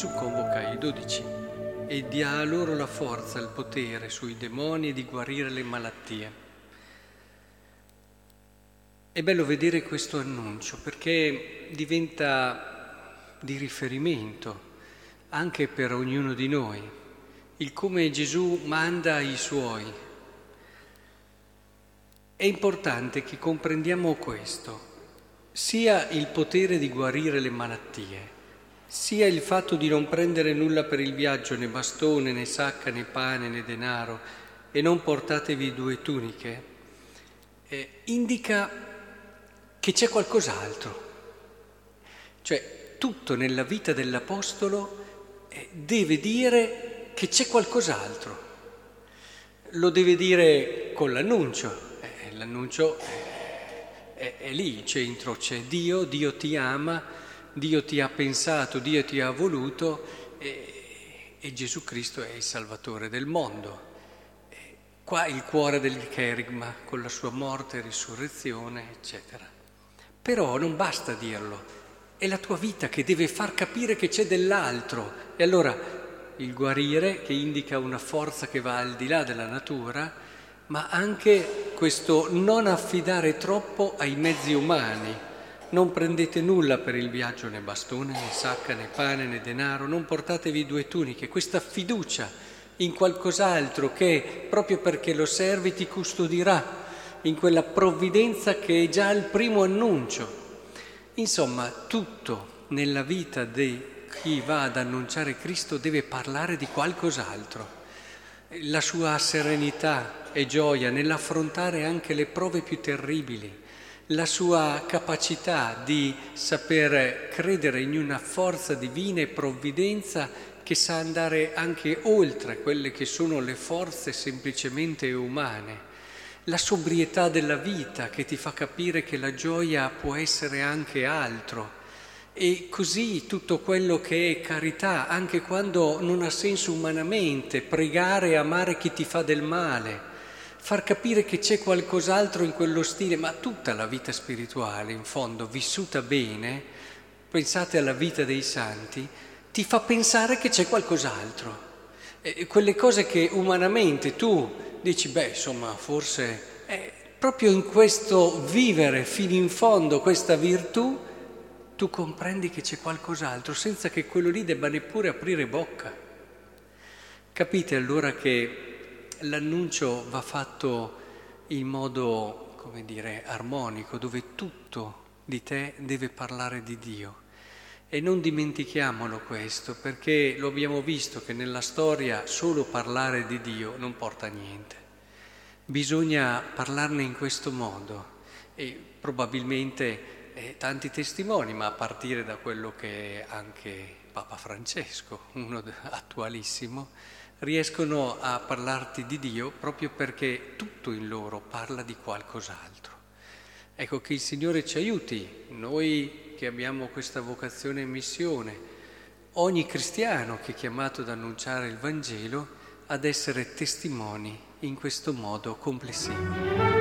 Gesù convoca i dodici e dia loro la forza, il potere sui demoni di guarire le malattie. È bello vedere questo annuncio perché diventa di riferimento anche per ognuno di noi, il come Gesù manda i suoi. È importante che comprendiamo questo, sia il potere di guarire le malattie, sia il fatto di non prendere nulla per il viaggio, né bastone, né sacca, né pane, né denaro, e non portatevi due tuniche, eh, indica che c'è qualcos'altro. Cioè tutto nella vita dell'Apostolo eh, deve dire che c'è qualcos'altro. Lo deve dire con l'annuncio. Eh, l'annuncio è, è lì in centro, c'è Dio, Dio ti ama Dio ti ha pensato, Dio ti ha voluto e, e Gesù Cristo è il Salvatore del mondo. E qua il cuore del cherigma con la sua morte, risurrezione, eccetera. Però non basta dirlo, è la tua vita che deve far capire che c'è dell'altro. E allora il guarire che indica una forza che va al di là della natura, ma anche questo non affidare troppo ai mezzi umani non prendete nulla per il viaggio, né bastone, né sacca, né pane, né denaro, non portatevi due tuniche, questa fiducia in qualcos'altro che, proprio perché lo servi, ti custodirà, in quella provvidenza che è già il primo annuncio. Insomma, tutto nella vita di chi va ad annunciare Cristo deve parlare di qualcos'altro. La sua serenità e gioia nell'affrontare anche le prove più terribili, la sua capacità di saper credere in una forza divina e provvidenza che sa andare anche oltre quelle che sono le forze semplicemente umane, la sobrietà della vita che ti fa capire che la gioia può essere anche altro. E così tutto quello che è carità, anche quando non ha senso umanamente, pregare e amare chi ti fa del male far capire che c'è qualcos'altro in quello stile, ma tutta la vita spirituale, in fondo, vissuta bene, pensate alla vita dei santi, ti fa pensare che c'è qualcos'altro. E quelle cose che umanamente tu dici, beh, insomma, forse è proprio in questo vivere fino in fondo questa virtù, tu comprendi che c'è qualcos'altro senza che quello lì debba neppure aprire bocca. Capite allora che l'annuncio va fatto in modo, come dire, armonico, dove tutto di te deve parlare di Dio. E non dimentichiamolo questo, perché lo abbiamo visto che nella storia solo parlare di Dio non porta a niente. Bisogna parlarne in questo modo e probabilmente eh, tanti testimoni, ma a partire da quello che anche Papa Francesco, uno attualissimo, riescono a parlarti di Dio proprio perché tutto in loro parla di qualcos'altro. Ecco che il Signore ci aiuti, noi che abbiamo questa vocazione e missione, ogni cristiano che è chiamato ad annunciare il Vangelo, ad essere testimoni in questo modo complessivo.